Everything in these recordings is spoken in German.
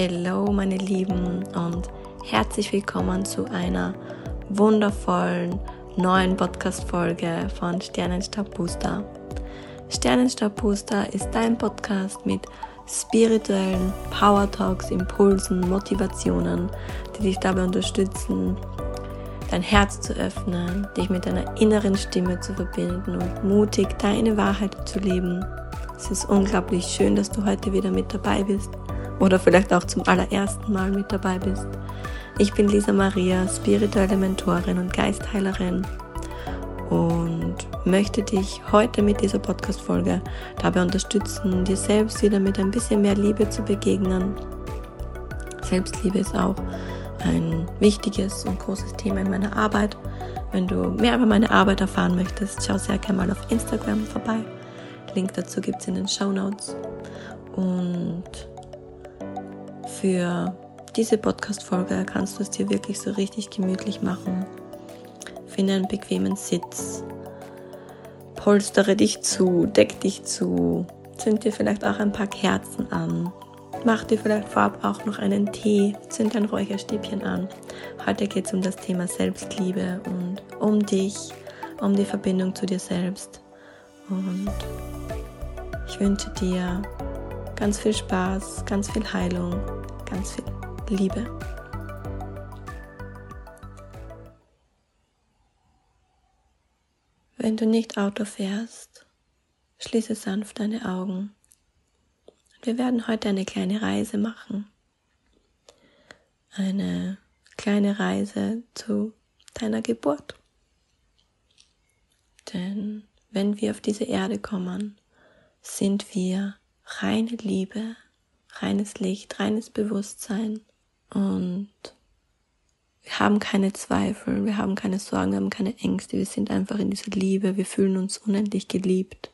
Hello, meine Lieben, und herzlich willkommen zu einer wundervollen neuen Podcast-Folge von Sternenstab Booster. Sternenstab Booster ist dein Podcast mit spirituellen Power Talks, Impulsen, Motivationen, die dich dabei unterstützen, dein Herz zu öffnen, dich mit deiner inneren Stimme zu verbinden und mutig deine Wahrheit zu leben. Es ist unglaublich schön, dass du heute wieder mit dabei bist oder vielleicht auch zum allerersten Mal mit dabei bist. Ich bin Lisa Maria, spirituelle Mentorin und Geistheilerin und möchte dich heute mit dieser Podcast-Folge dabei unterstützen, dir selbst wieder mit ein bisschen mehr Liebe zu begegnen. Selbstliebe ist auch ein wichtiges und großes Thema in meiner Arbeit. Wenn du mehr über meine Arbeit erfahren möchtest, schau sehr gerne mal auf Instagram vorbei. Link dazu gibt es in den Show Notes. Und für diese Podcast-Folge kannst du es dir wirklich so richtig gemütlich machen. Finde einen bequemen Sitz, polstere dich zu, deck dich zu, zünd dir vielleicht auch ein paar Kerzen an, mach dir vielleicht vorab auch noch einen Tee, zünd ein Räucherstäbchen an. Heute geht es um das Thema Selbstliebe und um dich, um die Verbindung zu dir selbst. Und ich wünsche dir ganz viel Spaß, ganz viel Heilung ganz viel Liebe. Wenn du nicht Auto fährst, schließe sanft deine Augen. Wir werden heute eine kleine Reise machen. Eine kleine Reise zu deiner Geburt. Denn wenn wir auf diese Erde kommen, sind wir reine Liebe, reines Licht, reines Bewusstsein und wir haben keine Zweifel, wir haben keine Sorgen, wir haben keine Ängste, wir sind einfach in dieser Liebe, wir fühlen uns unendlich geliebt,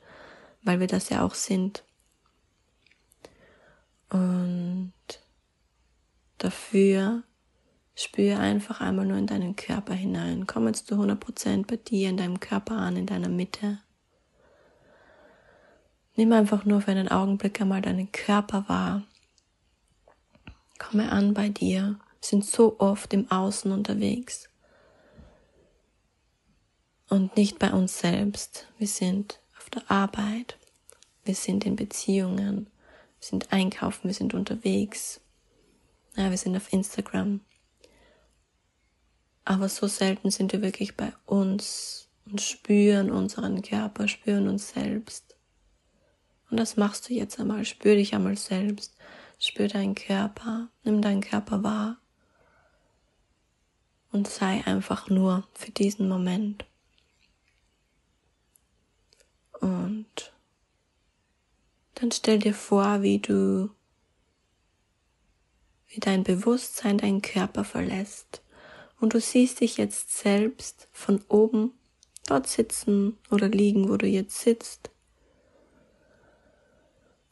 weil wir das ja auch sind. Und dafür spüre einfach einmal nur in deinen Körper hinein. Komm jetzt zu 100% bei dir, in deinem Körper an, in deiner Mitte. Nimm einfach nur für einen Augenblick einmal deinen Körper wahr. Komme an bei dir. Wir sind so oft im Außen unterwegs. Und nicht bei uns selbst. Wir sind auf der Arbeit. Wir sind in Beziehungen. Wir sind einkaufen. Wir sind unterwegs. Ja, wir sind auf Instagram. Aber so selten sind wir wirklich bei uns und spüren unseren Körper, spüren uns selbst. Und das machst du jetzt einmal. Spür dich einmal selbst. Spür deinen Körper, nimm deinen Körper wahr und sei einfach nur für diesen Moment. Und dann stell dir vor, wie du, wie dein Bewusstsein deinen Körper verlässt und du siehst dich jetzt selbst von oben dort sitzen oder liegen, wo du jetzt sitzt.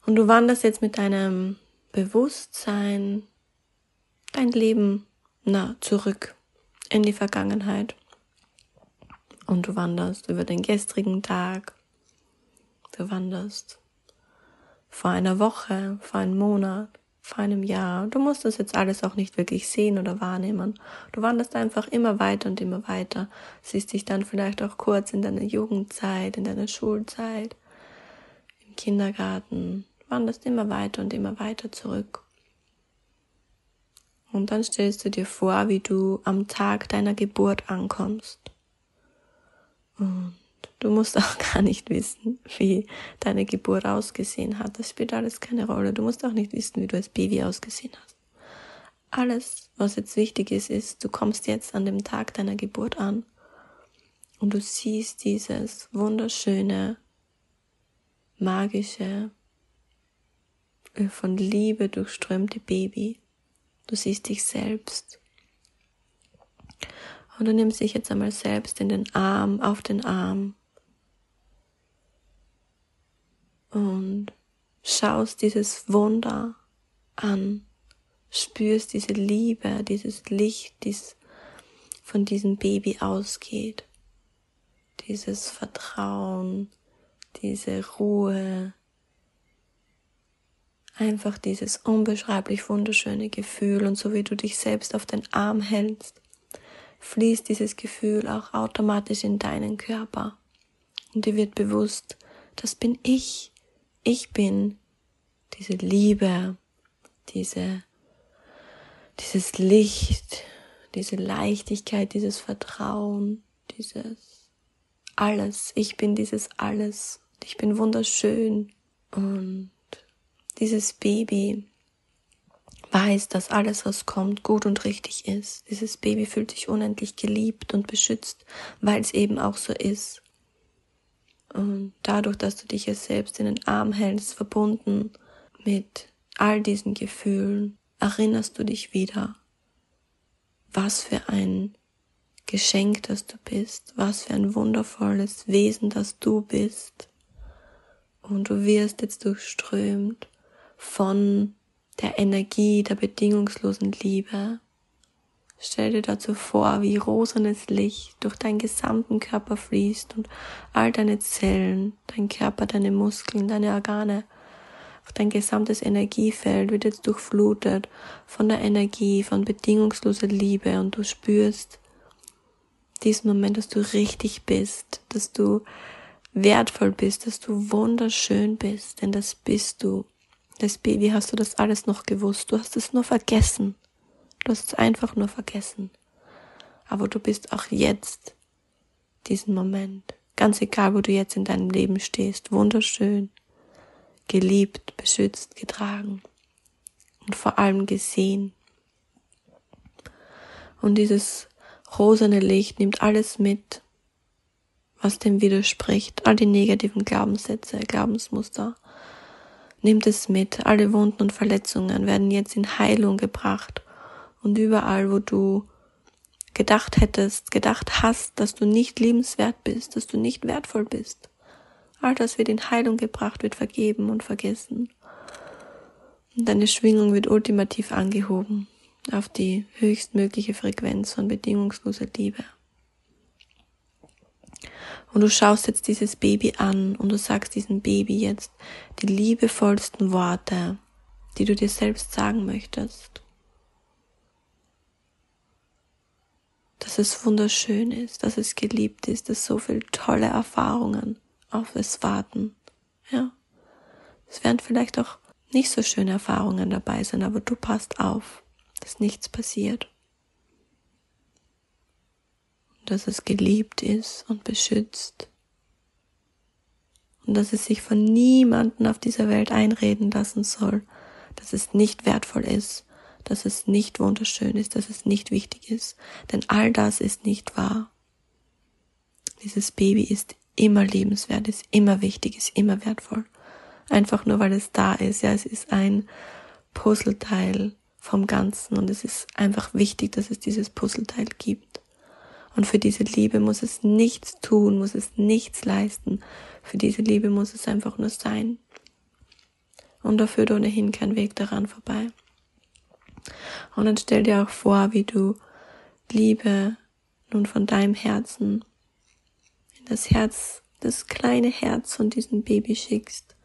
Und du wanderst jetzt mit deinem Bewusstsein dein Leben na zurück in die Vergangenheit und du wanderst über den gestrigen Tag, du wanderst vor einer Woche, vor einem Monat, vor einem Jahr. Du musst das jetzt alles auch nicht wirklich sehen oder wahrnehmen. Du wanderst einfach immer weiter und immer weiter. Siehst dich dann vielleicht auch kurz in deiner Jugendzeit, in deiner Schulzeit, im Kindergarten, wanderst immer weiter und immer weiter zurück. Und dann stellst du dir vor, wie du am Tag deiner Geburt ankommst. Und du musst auch gar nicht wissen, wie deine Geburt ausgesehen hat. Das spielt alles keine Rolle. Du musst auch nicht wissen, wie du als Baby ausgesehen hast. Alles, was jetzt wichtig ist, ist, du kommst jetzt an dem Tag deiner Geburt an und du siehst dieses wunderschöne, magische, von Liebe durchströmte Baby. Du siehst dich selbst. Und du nimmst dich jetzt einmal selbst in den Arm, auf den Arm. Und schaust dieses Wunder an. Spürst diese Liebe, dieses Licht, das von diesem Baby ausgeht. Dieses Vertrauen, diese Ruhe, einfach dieses unbeschreiblich wunderschöne Gefühl und so wie du dich selbst auf den Arm hältst, fließt dieses Gefühl auch automatisch in deinen Körper. Und dir wird bewusst, das bin ich. Ich bin diese Liebe, diese, dieses Licht, diese Leichtigkeit, dieses Vertrauen, dieses alles. Ich bin dieses alles. Ich bin wunderschön. Und dieses Baby weiß, dass alles, was kommt, gut und richtig ist. Dieses Baby fühlt sich unendlich geliebt und beschützt, weil es eben auch so ist. Und dadurch, dass du dich jetzt selbst in den Arm hältst, verbunden mit all diesen Gefühlen, erinnerst du dich wieder, was für ein Geschenk, das du bist, was für ein wundervolles Wesen, das du bist. Und du wirst jetzt durchströmt von der Energie der bedingungslosen Liebe. Stell dir dazu vor, wie rosanes Licht durch deinen gesamten Körper fließt und all deine Zellen, dein Körper, deine Muskeln, deine Organe, dein gesamtes Energiefeld wird jetzt durchflutet von der Energie, von bedingungsloser Liebe und du spürst diesen Moment, dass du richtig bist, dass du wertvoll bist, dass du wunderschön bist, denn das bist du. Als Baby hast du das alles noch gewusst. Du hast es nur vergessen. Du hast es einfach nur vergessen. Aber du bist auch jetzt diesen Moment. Ganz egal, wo du jetzt in deinem Leben stehst. Wunderschön. Geliebt, beschützt, getragen. Und vor allem gesehen. Und dieses rosane Licht nimmt alles mit, was dem widerspricht. All die negativen Glaubenssätze, Glaubensmuster Nimmt es mit. Alle Wunden und Verletzungen werden jetzt in Heilung gebracht. Und überall, wo du gedacht hättest, gedacht hast, dass du nicht liebenswert bist, dass du nicht wertvoll bist. All das wird in Heilung gebracht, wird vergeben und vergessen. Und deine Schwingung wird ultimativ angehoben auf die höchstmögliche Frequenz von bedingungsloser Liebe. Und du schaust jetzt dieses Baby an und du sagst diesem Baby jetzt die liebevollsten Worte, die du dir selbst sagen möchtest. Dass es wunderschön ist, dass es geliebt ist, dass so viele tolle Erfahrungen auf es warten. Ja. Es werden vielleicht auch nicht so schöne Erfahrungen dabei sein, aber du passt auf, dass nichts passiert dass es geliebt ist und beschützt und dass es sich von niemanden auf dieser Welt einreden lassen soll, dass es nicht wertvoll ist, dass es nicht wunderschön ist, dass es nicht wichtig ist, denn all das ist nicht wahr. Dieses Baby ist immer lebenswert, ist immer wichtig, ist immer wertvoll. Einfach nur weil es da ist, ja, es ist ein Puzzleteil vom Ganzen und es ist einfach wichtig, dass es dieses Puzzleteil gibt. Und für diese Liebe muss es nichts tun, muss es nichts leisten. Für diese Liebe muss es einfach nur sein. Und da führt ohnehin kein Weg daran vorbei. Und dann stell dir auch vor, wie du Liebe nun von deinem Herzen in das Herz, das kleine Herz von diesem Baby schickst.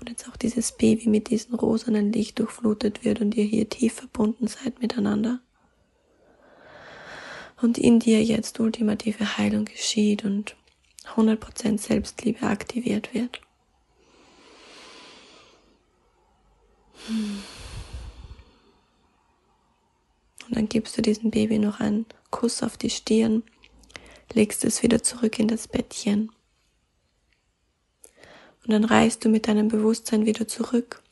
Und jetzt auch dieses Baby mit diesem rosanen Licht durchflutet wird und ihr hier tief verbunden seid miteinander und in dir jetzt ultimative Heilung geschieht und 100% Selbstliebe aktiviert wird. Und dann gibst du diesem Baby noch einen Kuss auf die Stirn, legst es wieder zurück in das Bettchen. Und dann reist du mit deinem Bewusstsein wieder zurück.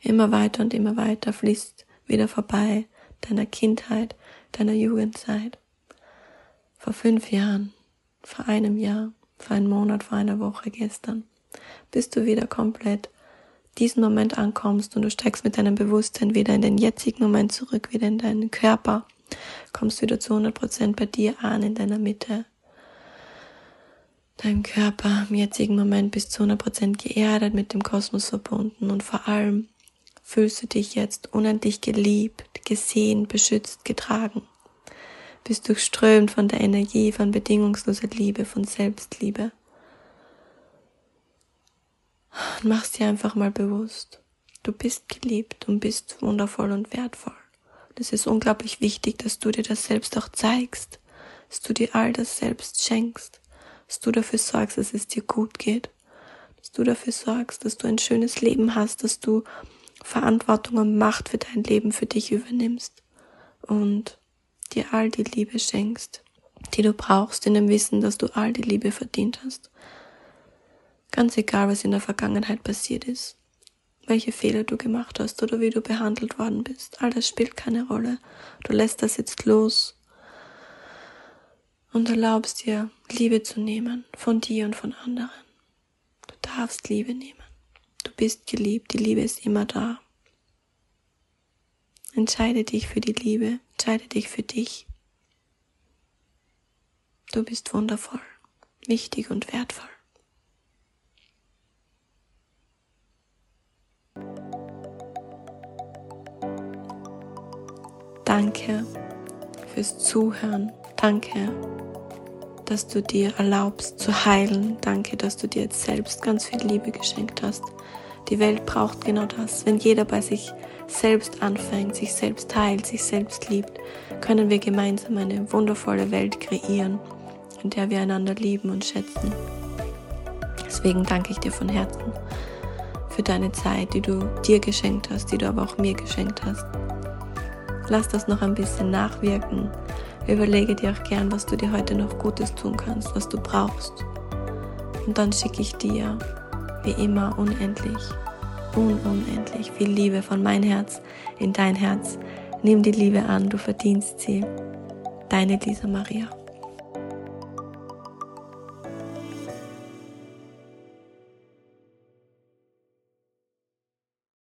Immer weiter und immer weiter fließt wieder vorbei deiner Kindheit, deiner Jugendzeit, vor fünf Jahren, vor einem Jahr, vor einem Monat, vor einer Woche, gestern, bis du wieder komplett diesen Moment ankommst und du steigst mit deinem Bewusstsein wieder in den jetzigen Moment zurück, wieder in deinen Körper, kommst wieder zu 100% bei dir an, in deiner Mitte. Dein Körper im jetzigen Moment bist zu 100% geerdet, mit dem Kosmos verbunden und vor allem fühlst du dich jetzt unendlich geliebt, gesehen, beschützt, getragen. Bist durchströmt von der Energie von bedingungsloser Liebe, von Selbstliebe. machst dir einfach mal bewusst, du bist geliebt und bist wundervoll und wertvoll. Es ist unglaublich wichtig, dass du dir das selbst auch zeigst, dass du dir all das selbst schenkst, dass du dafür sorgst, dass es dir gut geht, dass du dafür sorgst, dass du ein schönes Leben hast, dass du Verantwortung und Macht für dein Leben für dich übernimmst und dir all die Liebe schenkst, die du brauchst, in dem Wissen, dass du all die Liebe verdient hast. Ganz egal, was in der Vergangenheit passiert ist, welche Fehler du gemacht hast oder wie du behandelt worden bist, all das spielt keine Rolle. Du lässt das jetzt los und erlaubst dir, Liebe zu nehmen von dir und von anderen. Du darfst Liebe nehmen. Bist geliebt, die Liebe ist immer da. Entscheide dich für die Liebe, entscheide dich für dich. Du bist wundervoll, wichtig und wertvoll. Danke fürs Zuhören. Danke, dass du dir erlaubst zu heilen. Danke, dass du dir jetzt selbst ganz viel Liebe geschenkt hast. Die Welt braucht genau das. Wenn jeder bei sich selbst anfängt, sich selbst heilt, sich selbst liebt, können wir gemeinsam eine wundervolle Welt kreieren, in der wir einander lieben und schätzen. Deswegen danke ich dir von Herzen für deine Zeit, die du dir geschenkt hast, die du aber auch mir geschenkt hast. Lass das noch ein bisschen nachwirken. Überlege dir auch gern, was du dir heute noch Gutes tun kannst, was du brauchst. Und dann schicke ich dir wie immer unendlich, unendlich viel Liebe von mein Herz in dein Herz. Nimm die Liebe an, du verdienst sie. Deine Lisa Maria.